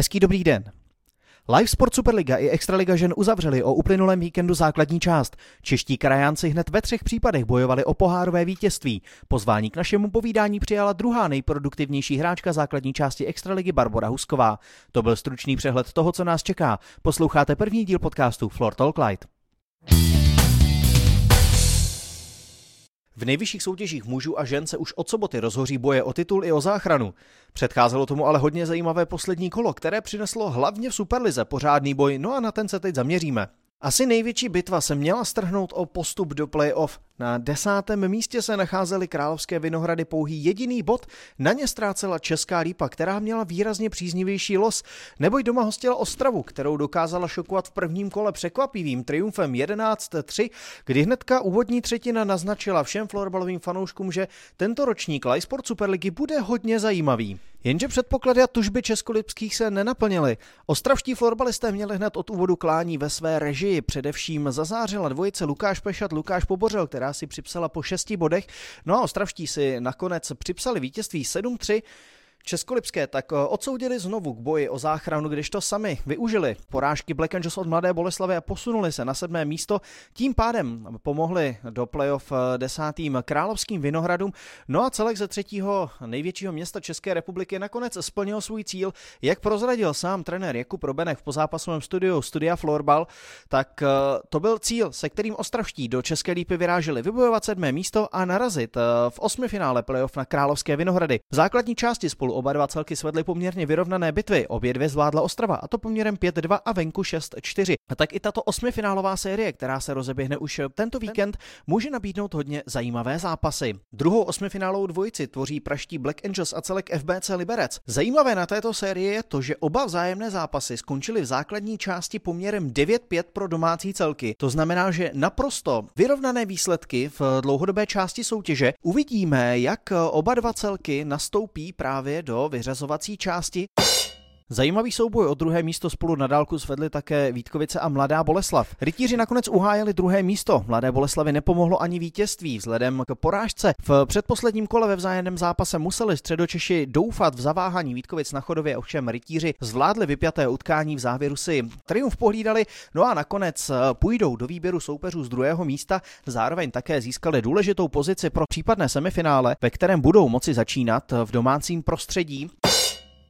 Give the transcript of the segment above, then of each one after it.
Hezký dobrý den. Live Sport Superliga i Extraliga žen uzavřeli o uplynulém víkendu základní část. Čeští krajánci hned ve třech případech bojovali o pohárové vítězství. Pozvání k našemu povídání přijala druhá nejproduktivnější hráčka základní části Extraligy Barbara Husková. To byl stručný přehled toho, co nás čeká. Posloucháte první díl podcastu Floor Talk Light. V nejvyšších soutěžích mužů a žen se už od soboty rozhoří boje o titul i o záchranu. Předcházelo tomu ale hodně zajímavé poslední kolo, které přineslo hlavně v Superlize pořádný boj, no a na ten se teď zaměříme. Asi největší bitva se měla strhnout o postup do playoff. Na desátém místě se nacházely Královské Vinohrady pouhý jediný bod, na ně ztrácela Česká lípa, která měla výrazně příznivější los, neboj doma hostila Ostravu, kterou dokázala šokovat v prvním kole překvapivým triumfem 11-3, kdy hnedka úvodní třetina naznačila všem florbalovým fanouškům, že tento ročník Sport Superligy bude hodně zajímavý. Jenže předpoklady a tužby českolipských se nenaplnily. Ostravští florbalisté měli hned od úvodu klání ve své režii. Především zazářila dvojice Lukáš Pešat, Lukáš Pobořel, která si připsala po šesti bodech. No a ostravští si nakonec připsali vítězství 7-3. Českolipské tak eh, odsoudili znovu k boji o záchranu, když to sami využili porážky Black Angels od Mladé Boleslavy a posunuli se na sedmé místo. Tím pádem pomohli do playoff eh, desátým královským Vinohradům. No a celek ze třetího největšího města České republiky nakonec splnil svůj cíl, jak prozradil sám trenér Jakub Robenek v pozápasovém studiu Studia Florbal, tak eh, to byl cíl, se kterým ostravští do České lípy vyráželi vybojovat sedmé místo a narazit v osmi finále playoff na Královské Vinohrady. V základní části spolu Oba dva celky svedly poměrně vyrovnané bitvy. Obě dvě zvládla Ostrava, a to poměrem 5-2 a venku 6-4. A tak i tato osmifinálová série, která se rozeběhne už tento víkend, může nabídnout hodně zajímavé zápasy. Druhou osmifinálovou dvojici tvoří praští Black Angels a celek FBC Liberec. Zajímavé na této sérii je to, že oba vzájemné zápasy skončily v základní části poměrem 9-5 pro domácí celky. To znamená, že naprosto vyrovnané výsledky v dlouhodobé části soutěže. Uvidíme, jak oba dva celky nastoupí právě do vyřazovací části. Zajímavý souboj o druhé místo spolu na dálku svedli také Vítkovice a Mladá Boleslav. Rytíři nakonec uhájili druhé místo. Mladé Boleslavy nepomohlo ani vítězství. Vzhledem k porážce v předposledním kole ve vzájemném zápase museli středočeši doufat v zaváhání Vítkovic na chodově, ovšem rytíři zvládli vypjaté utkání v závěru si triumf pohlídali, no a nakonec půjdou do výběru soupeřů z druhého místa, zároveň také získali důležitou pozici pro případné semifinále, ve kterém budou moci začínat v domácím prostředí.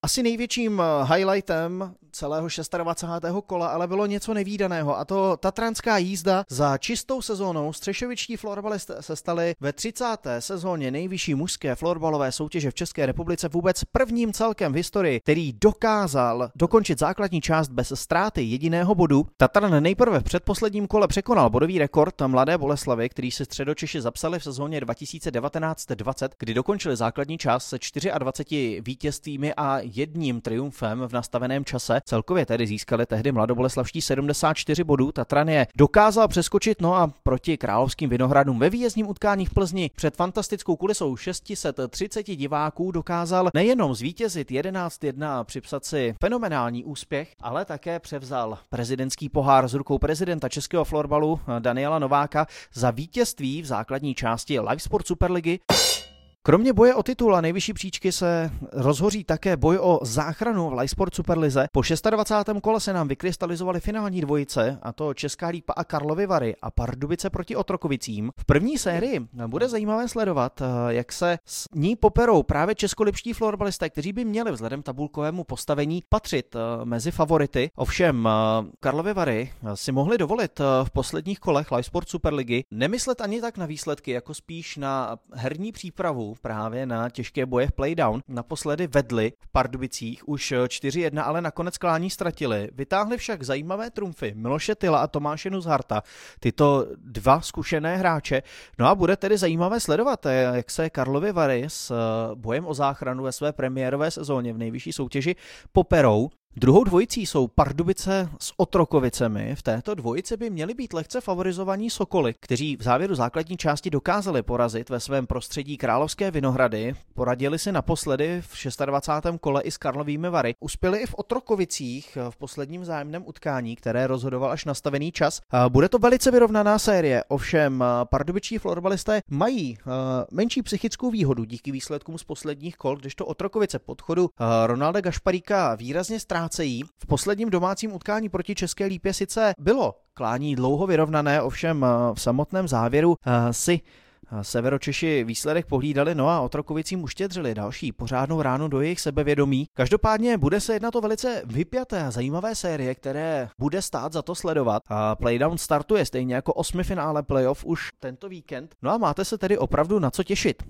Asi největším eh, highlightem celého 26. kola ale bylo něco nevýdaného a to tatranská jízda za čistou sezónou. Střešovičtí florbalisté se stali ve 30. sezóně nejvyšší mužské florbalové soutěže v České republice vůbec prvním celkem v historii, který dokázal dokončit základní část bez ztráty jediného bodu. Tatran nejprve v předposledním kole překonal bodový rekord Mladé Boleslavy, který se středočeši zapsali v sezóně 2019-20, kdy dokončili základní část se 24 vítězstvími a jedním triumfem v nastaveném čase. Celkově tedy získali tehdy mladoboleslavští 74 bodů. Tatran je dokázal přeskočit, no a proti královským vinohradům ve výjezdním utkání v Plzni před fantastickou kulisou 630 diváků dokázal nejenom zvítězit 11-1 a připsat si fenomenální úspěch, ale také převzal prezidentský pohár z rukou prezidenta českého florbalu Daniela Nováka za vítězství v základní části Live Sport Superligy. Kromě boje o titul a nejvyšší příčky se rozhoří také boj o záchranu v Lajsport Superlize. Po 26. kole se nám vykrystalizovaly finální dvojice, a to Česká lípa a Karlovy Vary a Pardubice proti Otrokovicím. V první sérii bude zajímavé sledovat, eh, jak se s ní poperou právě českolipští florbalisté, kteří by měli vzhledem tabulkovému postavení patřit eh, mezi favority. Ovšem, eh, Karlovy Vary si mohli dovolit v posledních kolech Lajsport Superligy nemyslet ani tak na výsledky, jako spíš na herní přípravu právě na těžké boje v playdown. Naposledy vedli v Pardubicích už 4-1, ale nakonec klání ztratili. Vytáhli však zajímavé trumfy Miloše Tyla a Tomáše Nuzharta, tyto dva zkušené hráče. No a bude tedy zajímavé sledovat, eh, jak se Karlovy Vary s eh, bojem o záchranu ve své premiérové sezóně v nejvyšší soutěži poperou. Druhou dvojicí jsou Pardubice s Otrokovicemi. V této dvojici by měli být lehce favorizovaní Sokoly, kteří v závěru základní části dokázali porazit ve svém prostředí Královské Vinohrady. Poradili si naposledy v 26. kole i s Karlovými Vary. Uspěli i v Otrokovicích v posledním zájemném utkání, které rozhodoval až nastavený čas. Bude to velice vyrovnaná série, ovšem pardubičtí florbalisté mají menší psychickou výhodu díky výsledkům z posledních kol, když to Otrokovice podchodu Ronalda Gašparíka výrazně ztrácí ztrácejí. V posledním domácím utkání proti České lípě sice bylo klání dlouho vyrovnané, ovšem v samotném závěru si Severočeši výsledek pohlídali, no a Otrokovicím uštědřili další pořádnou ránu do jejich sebevědomí. Každopádně bude se jednat o velice vypjaté a zajímavé série, které bude stát za to sledovat. A Playdown startuje stejně jako osmi finále playoff už tento víkend, no a máte se tedy opravdu na co těšit.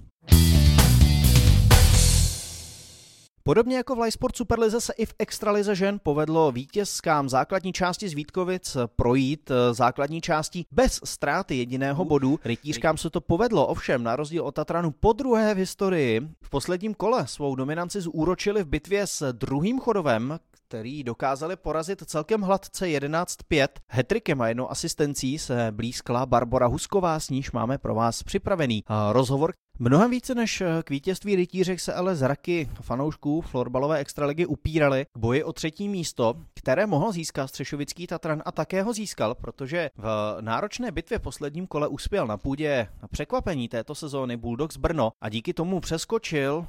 Podobně jako v Sport Superlize se i v Extralize žen povedlo vítězskám základní části z Vítkovic projít eh, základní částí bez ztráty jediného bodu. Rytířkám se to povedlo, ovšem na rozdíl od Tatranu po druhé v historii. V posledním kole svou dominanci zúročili v bitvě s druhým chodovem, který dokázali porazit celkem hladce 11-5. Hetrikem a jednou asistencí se blízkla Barbara Husková, s níž máme pro vás připravený eh, rozhovor. Mnohem více než eh, k vítězství rytířek se ale zraky fanoušků florbalové extraligy upíraly k boji o třetí místo, které mohl získat Střešovický Tatran a také ho získal, protože v náročné bitvě v posledním kole uspěl na půdě překvapení této sezóny Bulldogs Brno a díky tomu přeskočil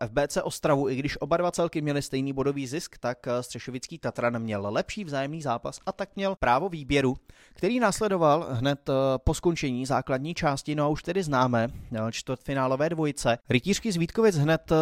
eh, FBC Ostravu, i když oba dva celky měli stejný bodový zisk, tak eh, Střešovický Tatran měl lepší vzájemný zápas a tak měl právo výběru, který následoval hned po skončení základní části, no a už tedy známe čtvrt finálové dvojice. Rytířky z Vítkovic hned eh,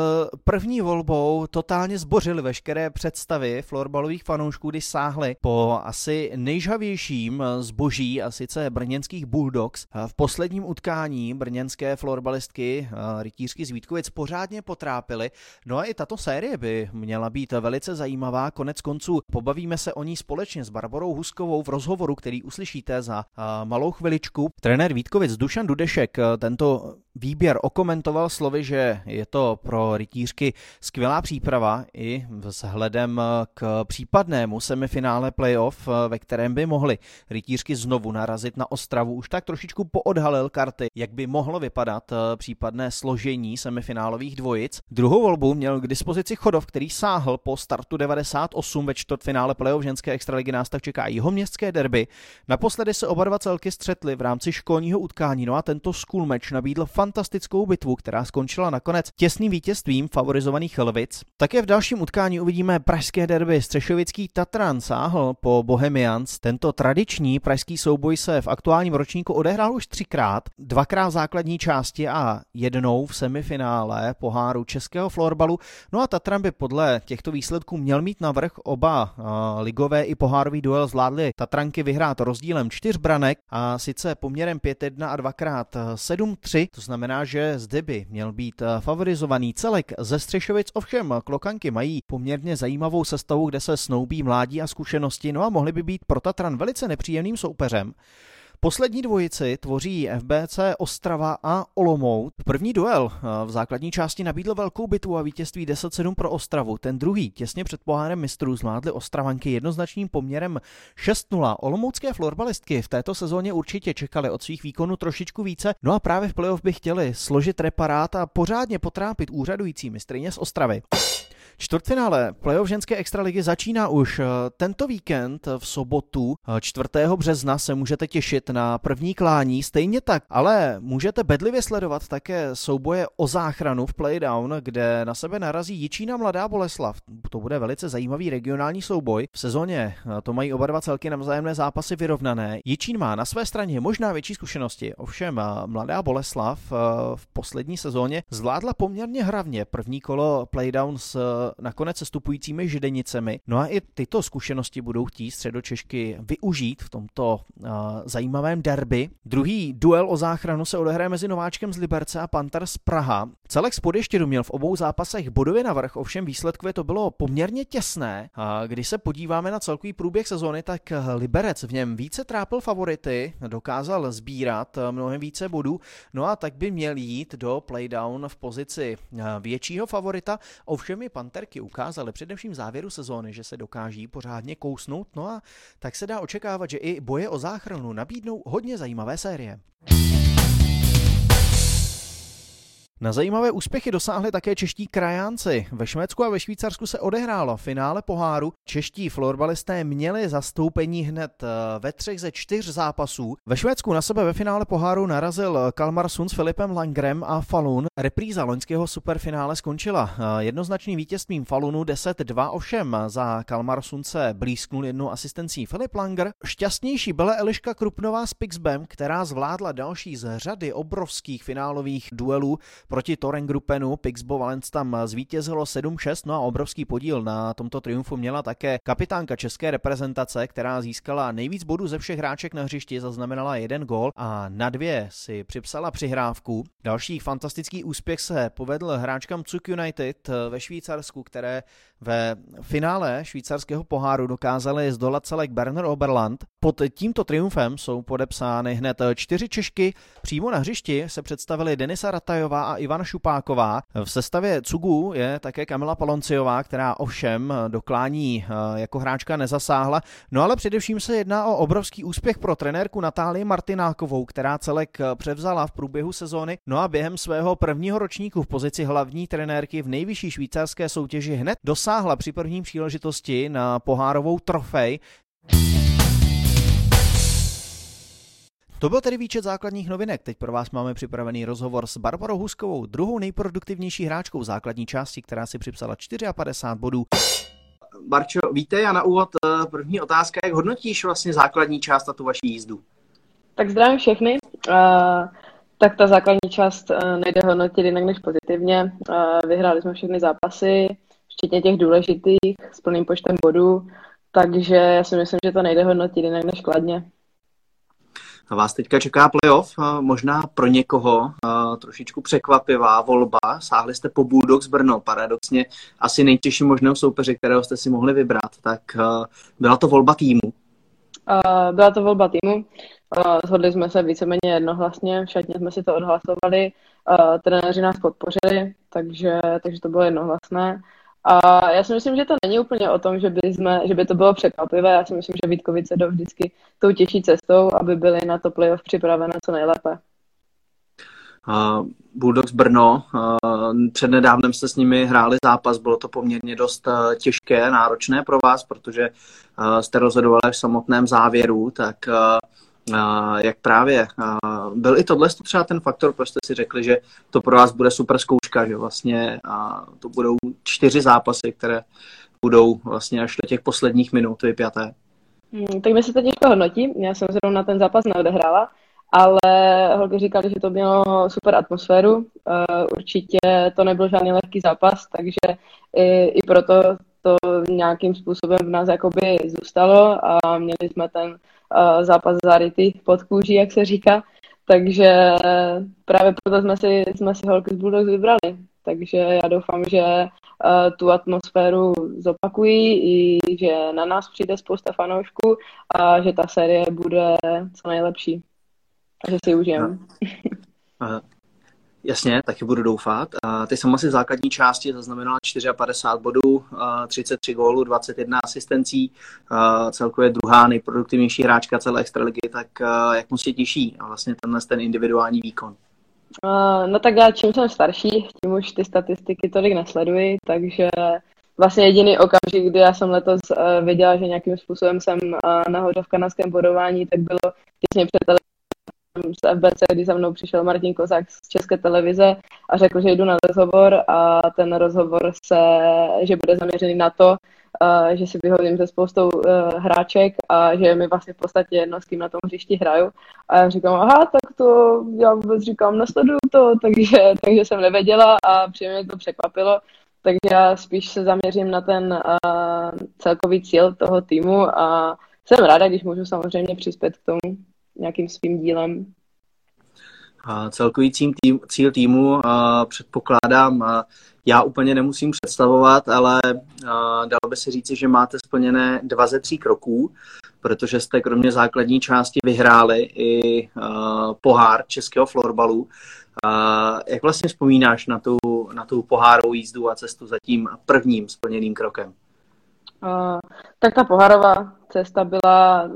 první volbou totálně zbořili veškeré představy florbalových fanoušků, když sáhli po asi nejžavějším eh, zboží, a sice brněnských Bulldogs. V posledním utkání brněnské florbalistky eh, rytířky z Vítkovic pořádně potrápily. No a i tato série by měla být velice zajímavá. Konec konců pobavíme se o ní společně s Barbarou Huskovou v rozhovoru, který uslyšíte za malou chviličku. Trenér Vítkovic Dušan Dudešek tento výběr okomentoval slovy, že je to pro rytířky skvělá příprava i vzhledem k případnému semifinále playoff, ve kterém by mohli rytířky znovu narazit na Ostravu. Už tak trošičku poodhalil karty, jak by mohlo vypadat případné složení semifinálových dvojic. Druhou volbu měl k dispozici Chodov, který sáhl po startu 98 ve čtvrtfinále playoff ženské extraligy nás tak čeká jeho městské derby. Naposledy se oba dva celky střetly v rámci školního utkání, no a tento match nabídl fantastickou bitvu, která skončila nakonec těsným vítězstvím favorizovaných Lvic. Také v dalším utkání uvidíme pražské derby. Střešovický Tatran sáhl po Bohemians. Tento tradiční pražský souboj se v aktuálním ročníku odehrál už třikrát, dvakrát v základní části a jednou v semifinále poháru českého florbalu. No a Tatran by podle těchto výsledků měl mít navrh oba ligové i pohárový duel zvládli Tatranky vyhrát rozdílem čtyř branek a sice poměrem 5-1 a dvakrát 7-3. To znamená že zde by měl být eh, favorizovaný celek ze Střešovic, ovšem klokanky mají poměrně zajímavou sestavu, kde se snoubí mládí a zkušenosti, no a mohly by být pro Tatran velice nepříjemným soupeřem. Poslední dvojici tvoří FBC Ostrava a Olomouc. První duel eh, v základní části nabídl velkou bitvu a vítězství 10-7 pro Ostravu. Ten druhý těsně před pohárem mistrů zvládly Ostravanky jednoznačným poměrem 6-0. Olomoucké florbalistky v této sezóně určitě čekali od svých výkonů trošičku více, no a právě v playoff by chtěli složit reparát a pořádně potrápit úřadující mistrině z Ostravy. Čtvrtfinále playoff ženské extraligy začíná už eh, tento víkend v sobotu 4. Eh, března se můžete těšit na první klání, stejně tak, ale můžete bedlivě sledovat také souboje o záchranu v Playdown, kde na sebe narazí Jičína Mladá Boleslav. To bude velice zajímavý regionální souboj. V sezóně eh, to mají oba dva celky na vzájemné zápasy vyrovnané. Jičín má na své straně možná větší zkušenosti, ovšem Mladá Boleslav v poslední sezóně zvládla poměrně hravně první kolo Playdown s nakonec sestupujícími židenicemi. No a i tyto zkušenosti budou chtít středočešky využít v tomto uh, zajímavém derby. Druhý duel o záchranu se odehraje mezi Nováčkem z Liberce a Panther z Praha. Celek z Podeštědu měl v obou zápasech bodově navrh, ovšem výsledkově to bylo poměrně těsné. A když se podíváme na celkový průběh sezóny, tak Liberec v něm více trápil favority, dokázal sbírat mnohem více bodů, no a tak by měl jít do playdown v pozici většího favorita, ovšem i Panther Panterky ukázaly především v závěru sezóny, že se dokáží pořádně kousnout, no a tak se dá očekávat, že i boje o záchranu nabídnou hodně zajímavé série. Na zajímavé úspěchy dosáhli také čeští krajánci. Ve Švédsku a ve Švýcarsku se odehrálo finále poháru. Čeští florbalisté měli zastoupení hned eh, ve třech ze čtyř zápasů. Ve Švédsku na sebe ve finále poháru narazil Kalmar Sun s Filipem Langrem a Falun. Repríza loňského superfinále skončila eh, jednoznačným vítězstvím Falunu 10-2 ovšem za Kalmar Sun se blízknul jednou asistencí Filip Langer. Šťastnější byla Eliška Krupnová s Pixbem, která zvládla další z řady obrovských finálových duelů proti Torrengrupenu. Pixbo Valence tam zvítězilo 7-6, no a obrovský podíl na tomto triumfu měla také kapitánka české reprezentace, která získala nejvíc bodů ze všech hráček na hřišti, zaznamenala jeden gól a na dvě si připsala přihrávku. Další fantastický úspěch se povedl hráčkám Cuk United ve Švýcarsku, které ve finále švýcarského poháru dokázali zdolat celek Berner Oberland. Pod tímto triumfem jsou podepsány hned čtyři Češky. Přímo na hřišti se představili Denisa Ratajová a Ivana Šupáková. V sestavě Cugu je také Kamila Palonciová, která ovšem doklání eh, jako hráčka nezasáhla. No ale především se jedná o obrovský úspěch pro trenérku Natálii Martinákovou, která celek převzala v průběhu sezóny. No a během svého prvního ročníku v pozici hlavní trenérky v nejvyšší švýcarské soutěži hned dosáhla při první příležitosti na pohárovou trofej. To byl tedy výčet základních novinek. Teď pro vás máme připravený rozhovor s Barbarou Huskovou, druhou nejproduktivnější hráčkou základní části, která si připsala 54 bodů. Barčo, vítej a na úvod eh, první otázka, jak hodnotíš vlastně základní část a tu vaši jízdu? Tak zdravím všechny. Uh, tak ta základní část uh, nejde hodnotit jinak než pozitivně. Uh, vyhráli jsme všechny zápasy, včetně těch důležitých, s plným počtem bodů, takže já si myslím, že to nejde hodnotit jinak než kladně. A vás teďka čeká playoff, možná pro někoho trošičku překvapivá volba. Sáhli jste po Bulldogs Brno, paradoxně asi nejtěžší možného soupeře, kterého jste si mohli vybrat. Tak byla to volba týmu? Byla to volba týmu. Shodli jsme se víceméně jednohlasně, všetně jsme si to odhlasovali, trenéři nás podpořili, takže, takže to bylo jednohlasné. A já si myslím, že to není úplně o tom, že by, jsme, že by to bylo překvapivé. Já si myslím, že Vítkovice jdou vždycky tou těžší cestou, aby byly na to playoff připravené co nejlépe. Uh, Bulldogs Brno, uh, přednedávnem jste s nimi hráli zápas, bylo to poměrně dost uh, těžké, náročné pro vás, protože uh, jste rozhodovali v samotném závěru, tak uh, jak právě byl i tohle třeba ten faktor, proč jste si řekli, že to pro vás bude super zkouška, že vlastně to budou čtyři zápasy, které budou vlastně až do těch posledních minut vypjaté. Hmm, tak mi se to těžko hodnotí, já jsem zrovna ten zápas neodehrála, ale holky říkali, že to mělo super atmosféru. Uh, určitě to nebyl žádný lehký zápas, takže i, i proto to nějakým způsobem v nás jakoby zůstalo a měli jsme ten uh, zápas zarytý pod kůží, jak se říká. Takže právě proto jsme si, jsme si holky z Bulldogs vybrali. Takže já doufám, že uh, tu atmosféru zopakují i že na nás přijde spousta fanoušků a že ta série bude co nejlepší. A že si užijeme. Jasně, taky budu doufat. Ty sama si v základní části zaznamenala 54 bodů, 33 gólů, 21 asistencí, celkově druhá nejproduktivnější hráčka celé extraligy, tak jak mu se těší a vlastně tenhle ten individuální výkon? No tak já čím jsem starší, tím už ty statistiky tolik nesleduji, takže vlastně jediný okamžik, kdy já jsem letos věděla, že nějakým způsobem jsem nahoře v kanadském bodování, tak bylo těsně před z FBC, kdy za mnou přišel Martin Kozák z České televize a řekl, že jdu na rozhovor a ten rozhovor se, že bude zaměřený na to, uh, že si vyhodím se spoustou uh, hráček a že mi vlastně v podstatě jedno, s kým na tom hřišti hraju. A já říkám, aha, tak to já vůbec říkám, nesleduju to, takže, takže jsem nevěděla a příjemně to překvapilo. Takže já spíš se zaměřím na ten uh, celkový cíl toho týmu a jsem ráda, když můžu samozřejmě přispět k tomu nějakým svým dílem. A celkový cíl, tým, cíl týmu a předpokládám, a já úplně nemusím představovat, ale dalo by se říci, že máte splněné dva ze tří kroků, protože jste kromě základní části vyhráli i pohár českého florbalu. Jak vlastně vzpomínáš na tu, na tu pohárovou jízdu a cestu za tím prvním splněným krokem? Uh, tak ta pohárová cesta byla uh,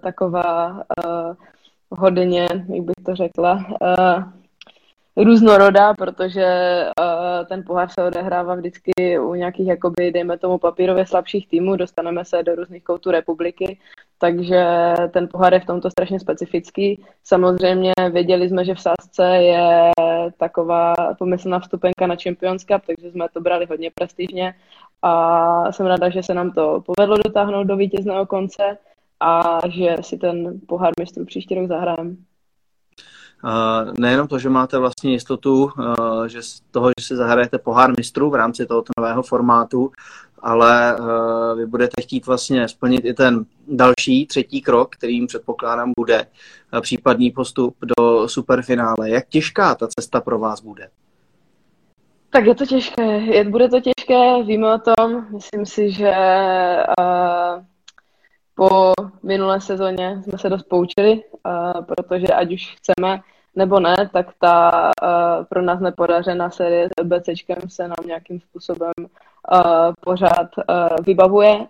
taková uh, hodně, jak bych to řekla, uh, různorodá, protože uh, ten pohár se odehrává vždycky u nějakých, jakoby, dejme tomu, papírově slabších týmů, dostaneme se do různých koutů republiky, takže ten pohár je v tomto strašně specifický. Samozřejmě věděli jsme, že v sázce je taková pomyslná vstupenka na Champions Cup, takže jsme to brali hodně prestižně a jsem ráda, že se nám to povedlo dotáhnout do vítězného konce a že si ten pohár mistrů příští rok zahrajeme. Uh, nejenom to, že máte vlastně jistotu uh, že z toho, že si zahrajete pohár mistrů v rámci tohoto nového formátu, ale uh, vy budete chtít vlastně splnit i ten další, třetí krok, kterým předpokládám bude případný postup do superfinále. Jak těžká ta cesta pro vás bude? Tak je to těžké, je, bude to těžké, víme o tom. Myslím si, že uh, po minulé sezóně jsme se dost poučili, uh, protože ať už chceme nebo ne, tak ta uh, pro nás nepodařená série s BCčkem se nám nějakým způsobem uh, pořád uh, vybavuje, uh,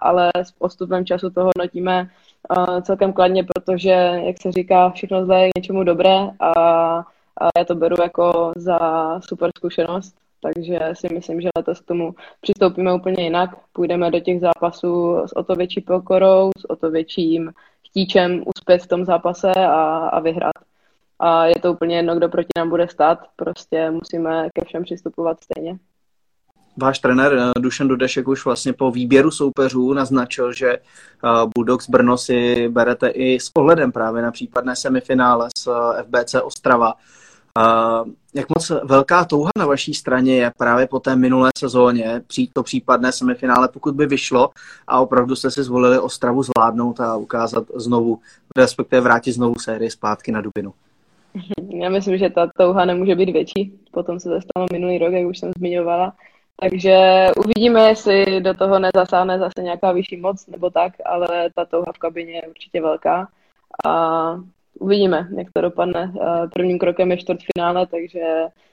ale s postupem času to hodnotíme uh, celkem kladně, protože, jak se říká, všechno zlé je něčemu dobré a, a já to beru jako za super zkušenost takže si myslím, že letos k tomu přistoupíme úplně jinak. Půjdeme do těch zápasů s o to větší pokorou, s o to větším chtíčem uspět v tom zápase a, a vyhrát. A je to úplně jedno, kdo proti nám bude stát, prostě musíme ke všem přistupovat stejně. Váš trenér eh, Dušan Dudešek už vlastně po výběru soupeřů naznačil, že eh, Bulldogs Brno si berete i s ohledem právě na případné semifinále s eh, FBC Ostrava. Jak moc velká touha na vaší straně je právě po té minulé sezóně přijít to případné semifinále, pokud by vyšlo a opravdu jste si zvolili Ostravu zvládnout a ukázat znovu, respektive vrátit znovu sérii zpátky na Dubinu? Já myslím, že ta touha nemůže být větší. Potom se to stalo minulý rok, jak už jsem zmiňovala. Takže uvidíme, jestli do toho nezasáhne zase nějaká vyšší moc nebo tak, ale ta touha v kabině je určitě velká. A uvidíme, jak to dopadne. Prvním krokem je čtvrtfinále, takže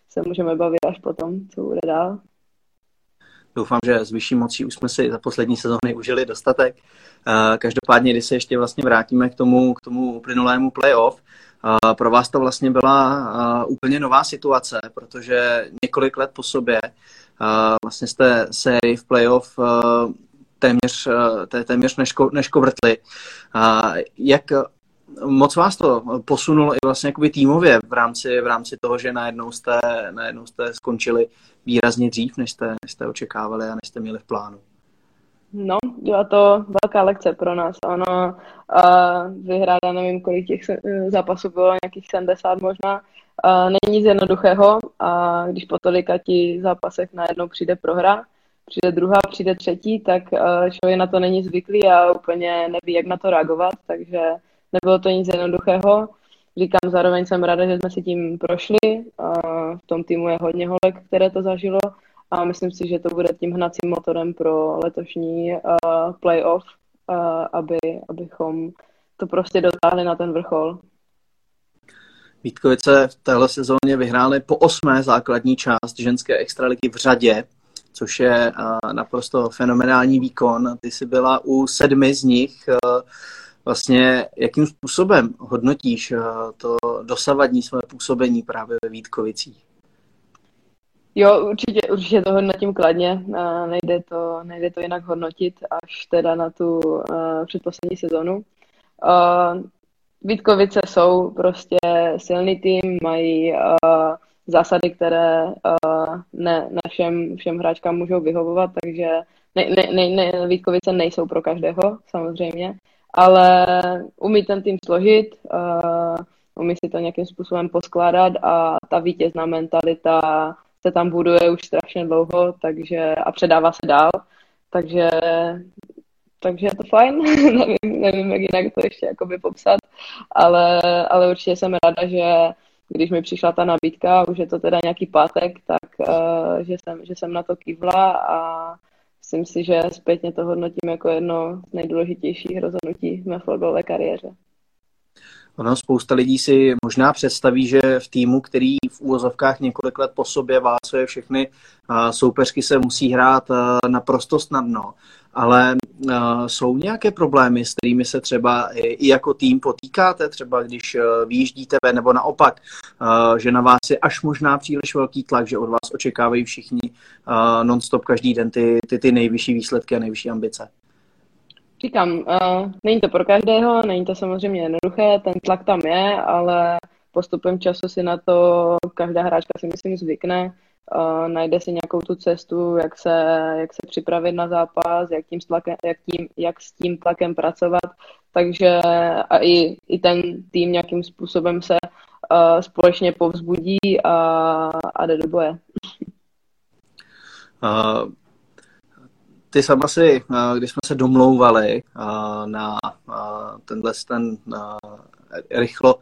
se můžeme bavit až potom, co bude dál. Doufám, že s vyšší mocí už jsme si za poslední sezóny užili dostatek. Každopádně, když se ještě vlastně vrátíme k tomu, k tomu uplynulému playoff, pro vás to vlastně byla úplně nová situace, protože několik let po sobě vlastně jste sérii v playoff téměř, téměř neško, neškovrtli. Jak moc vás to posunulo i vlastně jakoby týmově v rámci, v rámci toho, že najednou jste, najednou jste skončili výrazně dřív, než jste, než jste očekávali a než jste měli v plánu. No, byla to velká lekce pro nás. Ono uh, vyhrát, nevím, kolik těch zápasů bylo, nějakých 70 možná. Uh, není nic jednoduchého a když po tolika ti zápasech najednou přijde prohra, přijde druhá, přijde třetí, tak člověk na to není zvyklý a úplně neví, jak na to reagovat, takže nebylo to nic jednoduchého. Říkám, zároveň jsem ráda, že jsme si tím prošli. Uh, v tom týmu je hodně holek, které to zažilo a myslím si, že to bude tím hnacím motorem pro letošní uh, playoff, uh, aby, abychom to prostě dotáhli na ten vrchol. Vítkovice v téhle sezóně vyhrály po osmé základní část ženské extraligy v řadě, což je uh, naprosto fenomenální výkon. Ty jsi byla u sedmi z nich. Uh, vlastně jakým způsobem hodnotíš uh, to dosavadní své působení právě ve Vítkovicích? Jo, určitě, určitě to hodnotím kladně. A nejde, to, nejde to jinak hodnotit až teda na tu uh, předposlední sezonu. Vítkovice jsou prostě silný tým, mají zásady, které ne, ne všem, všem hráčkám můžou vyhovovat, takže ne, ne, ne, Vítkovice nejsou pro každého, samozřejmě, ale umí ten tým složit, uh, umí si to nějakým způsobem poskládat a ta vítězná mentalita se tam buduje už strašně dlouho, takže a předává se dál, takže takže je to fajn, nevím, nevím, jak jinak to ještě jakoby popsat, ale, ale určitě jsem ráda, že když mi přišla ta nabídka, už je to teda nějaký pátek, tak uh, že, jsem, že jsem na to kývla a myslím si, že zpětně to hodnotím jako jedno z nejdůležitějších rozhodnutí v mé kariéře. Ono spousta lidí si možná představí, že v týmu, který v úvozovkách několik let po sobě válcuje všechny soupeřky, se musí hrát naprosto snadno. Ale jsou nějaké problémy, s kterými se třeba i jako tým potýkáte, třeba když vyjíždíte ven, nebo naopak, že na vás je až možná příliš velký tlak, že od vás očekávají všichni non-stop každý den ty, ty, ty nejvyšší výsledky a nejvyšší ambice? Říkám, uh, není to pro každého, není to samozřejmě jednoduché, ten tlak tam je, ale postupem času si na to každá hráčka si myslím zvykne, uh, najde si nějakou tu cestu, jak se, jak se připravit na zápas, jak, tím tlakem, jak, tím, jak s tím tlakem pracovat, takže a i, i ten tým nějakým způsobem se uh, společně povzbudí a, a jde do boje. Uh, ty sama si, eh, když jsme se domlouvali eh, na eh, tenhle ten rychlo,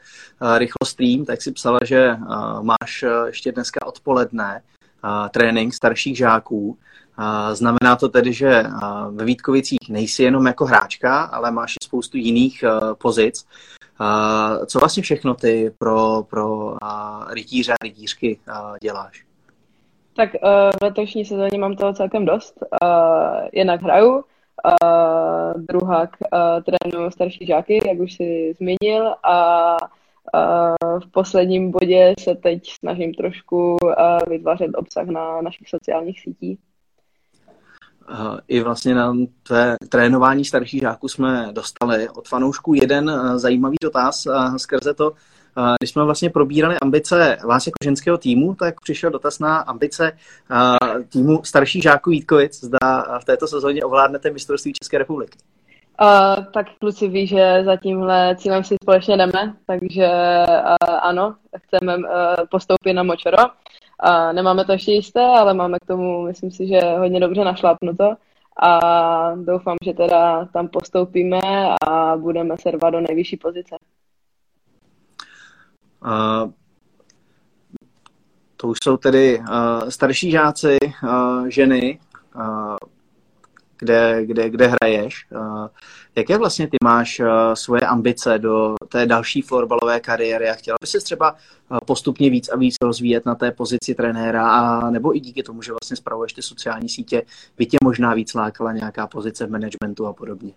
rychlo stream, tak si psala, že máš ještě dneska odpoledne trénink starších žáků. Znamená to tedy, že ve Vítkovicích nejsi jenom jako hráčka, ale máš i spoustu jiných pozic. Co vlastně všechno ty pro, pro rytíře a rytířky děláš? Tak uh, letošní sezóně mám toho celkem dost. Uh, jednak hraju, uh, druhák uh, trénuju starší žáky, jak už si zmínil, a uh, v posledním bodě se teď snažím trošku uh, vytvářet obsah na našich sociálních sítích. I vlastně na té trénování starších žáků jsme dostali od fanoušků jeden zajímavý dotaz skrze to, když jsme vlastně probírali ambice vás jako ženského týmu, tak přišel dotaz na ambice týmu starších žáků Vítkovic. Zda v této sezóně ovládnete mistrovství České republiky. Uh, tak kluci ví, že za tímhle cílem si společně jdeme, takže uh, ano, chceme uh, postoupit na Močoro. Uh, nemáme to ještě jisté, ale máme k tomu, myslím si, že hodně dobře našlápnuto a doufám, že teda tam postoupíme a budeme se rvat do nejvyšší pozice. To už jsou tedy starší žáci, ženy, kde, kde, kde hraješ. Jaké vlastně ty máš svoje ambice do té další florbalové kariéry a chtěla bys se třeba postupně víc a víc rozvíjet na té pozici trenéra a nebo i díky tomu, že vlastně spravuješ ty sociální sítě, by tě možná víc lákala nějaká pozice v managementu a podobně?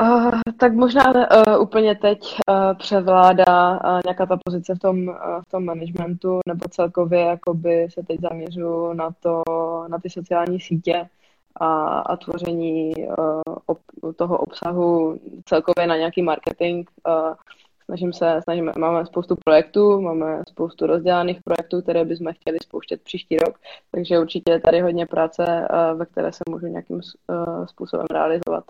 Uh, tak možná uh, úplně teď uh, převládá uh, nějaká ta pozice v tom, uh, v tom managementu, nebo celkově jakoby se teď zaměřu na, to, na ty sociální sítě a, a tvoření uh, ob, toho obsahu celkově na nějaký marketing. Uh, snažím se, snažíme, máme spoustu projektů, máme spoustu rozdělaných projektů, které bychom chtěli spouštět příští rok, takže určitě je tady hodně práce, uh, ve které se můžu nějakým uh, způsobem realizovat.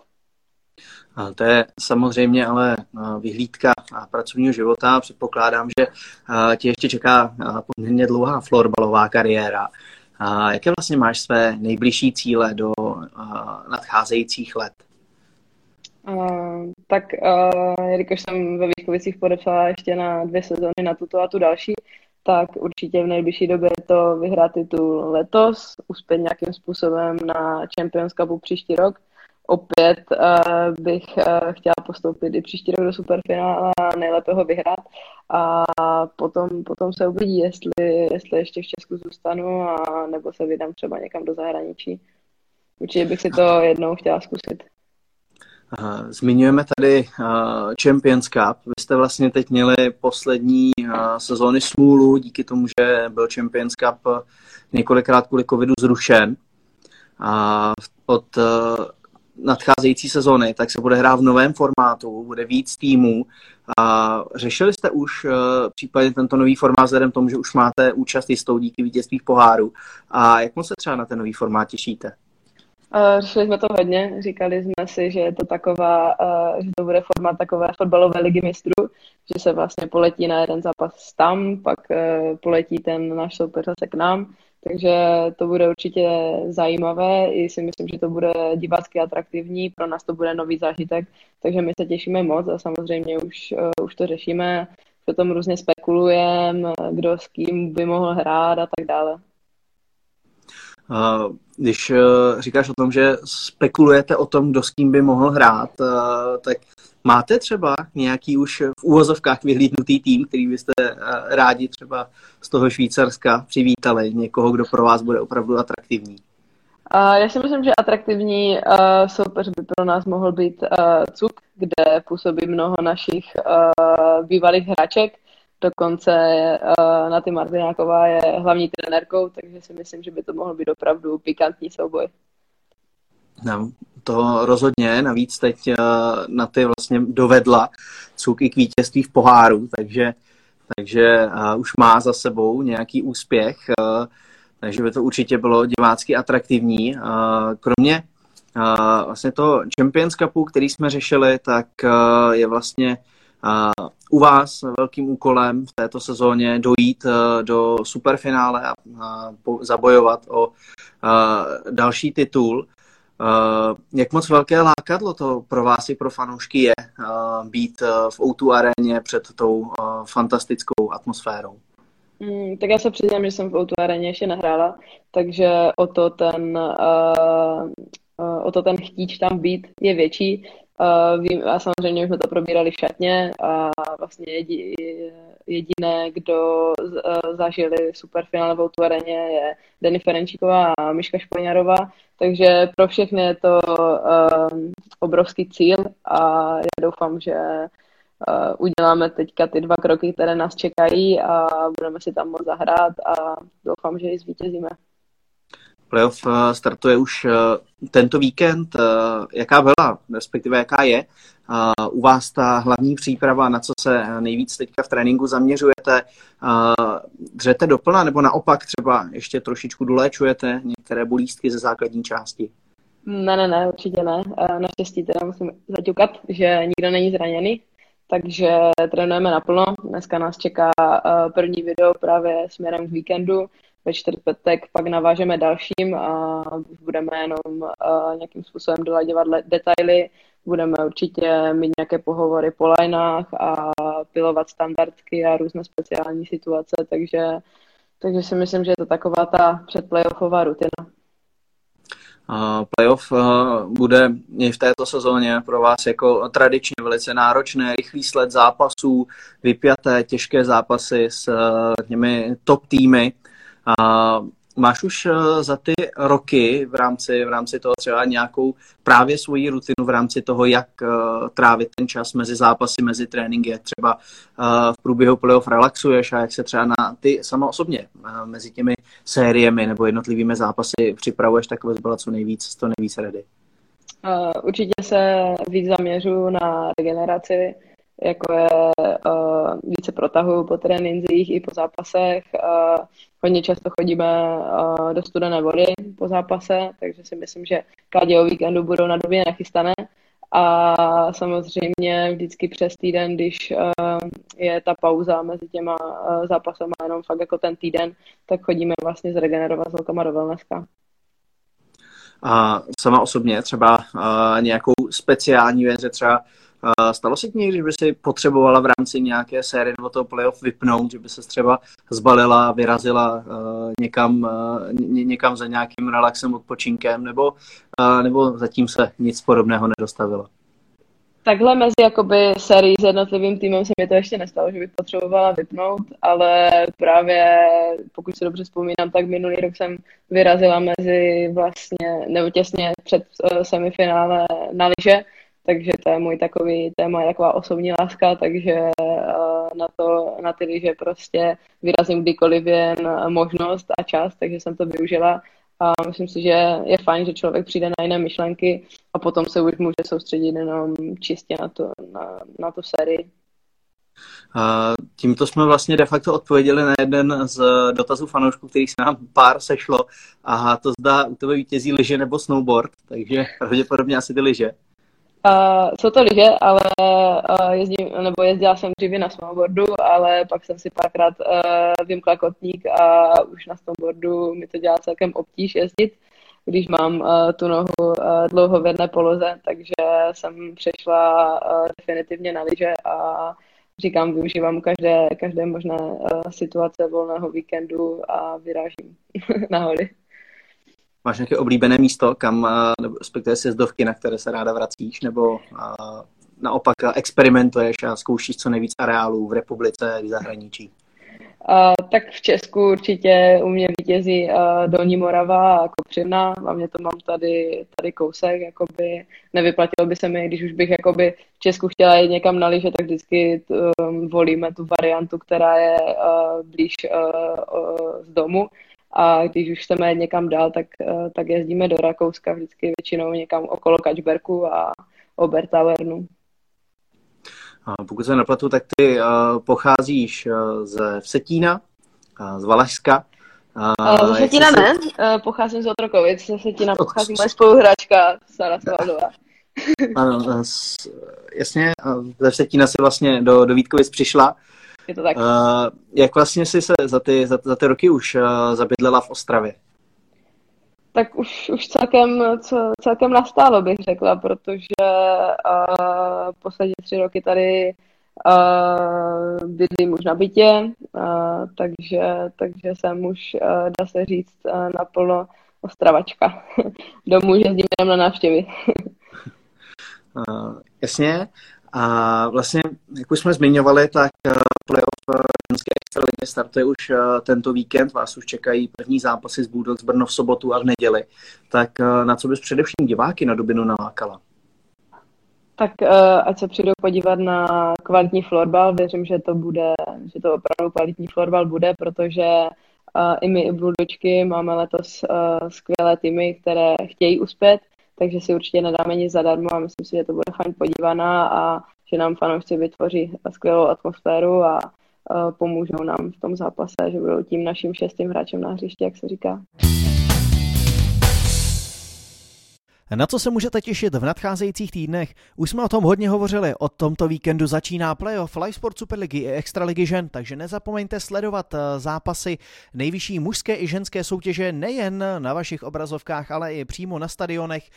To je samozřejmě ale vyhlídka pracovního života. Předpokládám, že tě ještě čeká poměrně dlouhá florbalová kariéra. Jaké vlastně máš své nejbližší cíle do nadcházejících let? Uh, tak uh, jelikož jsem ve Výchovicích podepsala ještě na dvě sezóny na tuto a tu další, tak určitě v nejbližší době to vyhrát titul letos, uspět nějakým způsobem na Champions Cupu příští rok opět uh, bych uh, chtěla postoupit i příští rok do superfinále a nejlépe ho vyhrát a potom, potom se uvidí, jestli, jestli ještě v Česku zůstanu a nebo se vydám třeba někam do zahraničí. Určitě bych si to jednou chtěla zkusit. Zmiňujeme tady uh, Champions Cup. Vy jste vlastně teď měli poslední sezóny smůlu díky tomu, že byl Champions Cup několikrát kvůli covidu zrušen. A od nadcházející sezóny, tak se bude hrát v novém formátu, bude víc týmů. A řešili jste už uh, případně tento nový formát vzhledem tomu, že už máte účast jistou díky vítězství v poháru. A jak moc se třeba na ten nový formát těšíte? Uh, řešili jsme to hodně, říkali jsme si, že je to taková, uh, že to bude formát takové fotbalové ligy mistrů, že se vlastně poletí na jeden zápas tam, pak uh, poletí ten náš soupeř zase k nám takže to bude určitě zajímavé, i si myslím, že to bude divácky atraktivní, pro nás to bude nový zážitek, takže my se těšíme moc a samozřejmě už, uh, už to řešíme, o tom různě spekulujeme, kdo s kým by mohl hrát a tak dále. Když uh, říkáš o tom, že spekulujete o tom, kdo s kým by mohl hrát, uh, tak Máte třeba nějaký už v úvozovkách vyhlídnutý tým, který byste rádi třeba z toho Švýcarska přivítali, někoho, kdo pro vás bude opravdu atraktivní? Já si myslím, že atraktivní uh, soupeř by pro nás mohl být uh, CUK, kde působí mnoho našich bývalých hráček. Dokonce Naty Martináková je hlavní trenérkou, takže si myslím, že by to mohl být opravdu pikantní souboj. No, to rozhodně, navíc teď uh, na ty vlastně dovedla CUK i k vítězství v poháru, takže, takže uh, už má za sebou nějaký úspěch. Uh, takže by to určitě bylo divácky atraktivní. Kromě vlastně toho Champions Cupu, který jsme řešili, tak je vlastně u vás velkým úkolem v této sezóně dojít do superfinále a zabojovat o další titul. Jak moc velké lákadlo to pro vás i pro fanoušky je být v O2 aréně před tou fantastickou atmosférou? Mm, tak já se přiznám, že jsem v Outu areně ještě nehrála, takže o to ten, uh, uh, o to ten chtíč tam být je větší. Uh, vím, a samozřejmě jsme to probírali v šatně a vlastně jedi, jediné, kdo uh, zažili superfinále v Outu areně je Denny Ferenčíková a Miška Špoňarová, takže pro všechny je to obrovský cíl a já doufám, že uděláme teďka ty dva kroky, které nás čekají a budeme si tam moc zahrát a doufám, že ji zvítězíme. Playoff uh, startuje už uh, tento víkend. Jaká byla, respektive jaká je u vás ta hlavní příprava, na co se nejvíc teďka v tréninku zaměřujete? Dřete doplna nebo naopak třeba ještě trošičku doléčujete některé bolístky ze základní části? Ne, ne, ne, určitě ne. Naštěstí teda musím zaťukat, že nikdo není zraněný, takže trénujeme naplno. Dneska nás čeká uh, první video právě směrem k víkendu. Ve čtvrtek pak navážeme dalším a budeme jenom uh, nějakým způsobem doladěvat detaily. Budeme určitě mít nějaké pohovory po lineách a pilovat standardky a různé speciální situace, takže, takže si myslím, že je to taková ta předplayoffová rutina. Playoff bude i v této sezóně pro vás jako tradičně velice náročné, rychlý sled zápasů, vypjaté, těžké zápasy s těmi top týmy. Máš už eh, za ty roky v rámci, v rámci toho třeba nějakou právě svoji rutinu v rámci toho, jak uh, trávit ten čas mezi zápasy, mezi tréninky, třeba uh, v průběhu playoff relaxuješ a jak se třeba na ty sama osobně mezi těmi sériemi nebo jednotlivými zápasy připravuješ, tak byla co nejvíc, to nejvíc ready. Určitě se víc zaměřu na regeneraci, jako je uh, více protahu po trénincích i po zápasech. Uh, hodně často chodíme uh, do studené vody po zápase, takže si myslím, že kádě o víkendu budou na době nachystané. A samozřejmě vždycky přes týden, když uh, je ta pauza mezi těma uh, zápasama, jenom fakt jako ten týden, tak chodíme vlastně zregenerovat s holkama do wellnesska. A sama osobně třeba uh, nějakou speciální věc, že třeba Stalo se ti někdy, že by si potřebovala v rámci nějaké série nebo toho playoff vypnout, že by se třeba zbalila, vyrazila uh, někam, ně, někam za nějakým relaxem, odpočinkem, nebo, nebo zatím se nic podobného nedostavilo? Takhle mezi jakoby sérii s jednotlivým týmem se mi to ještě nestalo, že bych potřebovala vypnout, ale právě pokud se dobře vzpomínám, tak minulý rok jsem vyrazila mezi vlastně, nebo těsně před semifinále na liže, takže to je můj takový téma, taková osobní láska, takže eh, na, to, na ty lyže prostě vyrazím kdykoliv jen možnost a čas, takže jsem to využila a myslím si, že je fajn, že člověk přijde na jiné myšlenky a potom se už může soustředit jenom čistě na, to, na, na tu sérii. A tímto jsme vlastně de facto odpověděli na jeden z dotazů fanoušků, kterých se nám pár sešlo. A to zda u tebe vítězí lyže nebo snowboard, takže pravděpodobně asi ty lyže. Uh, jsou to lyže, ale uh, jezdím, nebo jezdila jsem dříve na snowboardu, ale pak jsem si párkrát uh, vymkla kotník a už na snowboardu mi to dělá celkem obtíž jezdit, když mám uh, tu nohu uh, dlouho v jedné poloze, takže jsem přešla uh, definitivně na lyže a říkám, využívám každé, každé možné uh, situace volného víkendu a vyrážím na hory. Máš nějaké oblíbené místo, kam, nebo respektive sjezdovky, na které se ráda vracíš, nebo naopak experimentuješ a zkoušíš co nejvíc areálů v republice v zahraničí? Uh, tak v Česku určitě u mě vítězí uh, Dolní Morava a Kopřivna, hlavně to mám tady, tady kousek, jakoby. Nevyplatilo by se mi, když už bych jakoby v Česku chtěla jít někam na lyže, tak vždycky um, volíme tu variantu, která je uh, blíž uh, uh, z domu a když už chceme jít někam dál, tak, uh, tak jezdíme do Rakouska vždycky většinou někam okolo Kačberku a Obertauernu. A pokud se nepletu, tak ty uh, pocházíš uh, ze Vsetína, uh, z Valašska. Uh, ze Vsetína ne, uh, pocházím z Otrokovic, ze Vsetína pochází moje spoluhráčka Sara Svaldová. ano, jasně, ze Vsetína si vlastně do, do Vítkovic přišla. Je to tak. Uh, jak vlastně si se za ty, za, za ty roky už uh, zabydlela v Ostravě? tak už, už celkem, celkem nastálo, bych řekla, protože uh, poslední tři roky tady uh, bydlím už na bytě, uh, takže, takže jsem už, uh, dá se říct, uh, naplno ostravačka. Domů jezdím jenom na návštěvy. uh, jasně. A vlastně, jak už jsme zmiňovali, tak playoff ženské extraligy startuje už uh, tento víkend, vás už čekají první zápasy z Bulldogs Brno v sobotu a v neděli. Tak uh, na co bys především diváky na Dubinu nalákala? Tak ať se přijdou podívat na kvalitní florbal, věřím, že to bude, že to opravdu kvalitní florbal bude, protože i my, i Bulldočky, máme letos skvělé týmy, které chtějí uspět, takže si určitě nedáme nic zadarmo a myslím si, že to bude fajn podívaná a že nám fanoušci vytvoří skvělou atmosféru a pomůžou nám v tom zápase, že budou tím naším šestým hráčem na hřišti, jak se říká. Na co se můžete těšit v nadcházejících týdnech? Už jsme o tom hodně hovořili. Od tomto víkendu začíná playoff Live Sport Superligy i Extraligy žen, takže nezapomeňte sledovat eh, zápasy nejvyšší mužské i ženské soutěže nejen na vašich obrazovkách, ale i přímo na stadionech.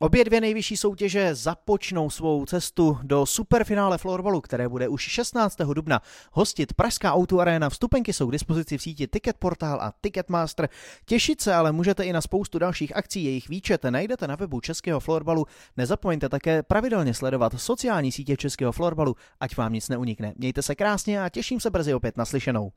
Obě dvě nejvyšší soutěže započnou svou cestu do superfinále florbalu, které bude už 16. dubna hostit Pražská Auto Arena. Vstupenky jsou k dispozici v síti Ticketportal a Ticketmaster. Těšit se ale můžete i na spoustu dalších akcí, jejich výčet najdete na webu Českého florbalu. Nezapomeňte také pravidelně sledovat sociální sítě Českého florbalu, ať vám nic neunikne. Mějte se krásně a těším se brzy opět naslyšenou.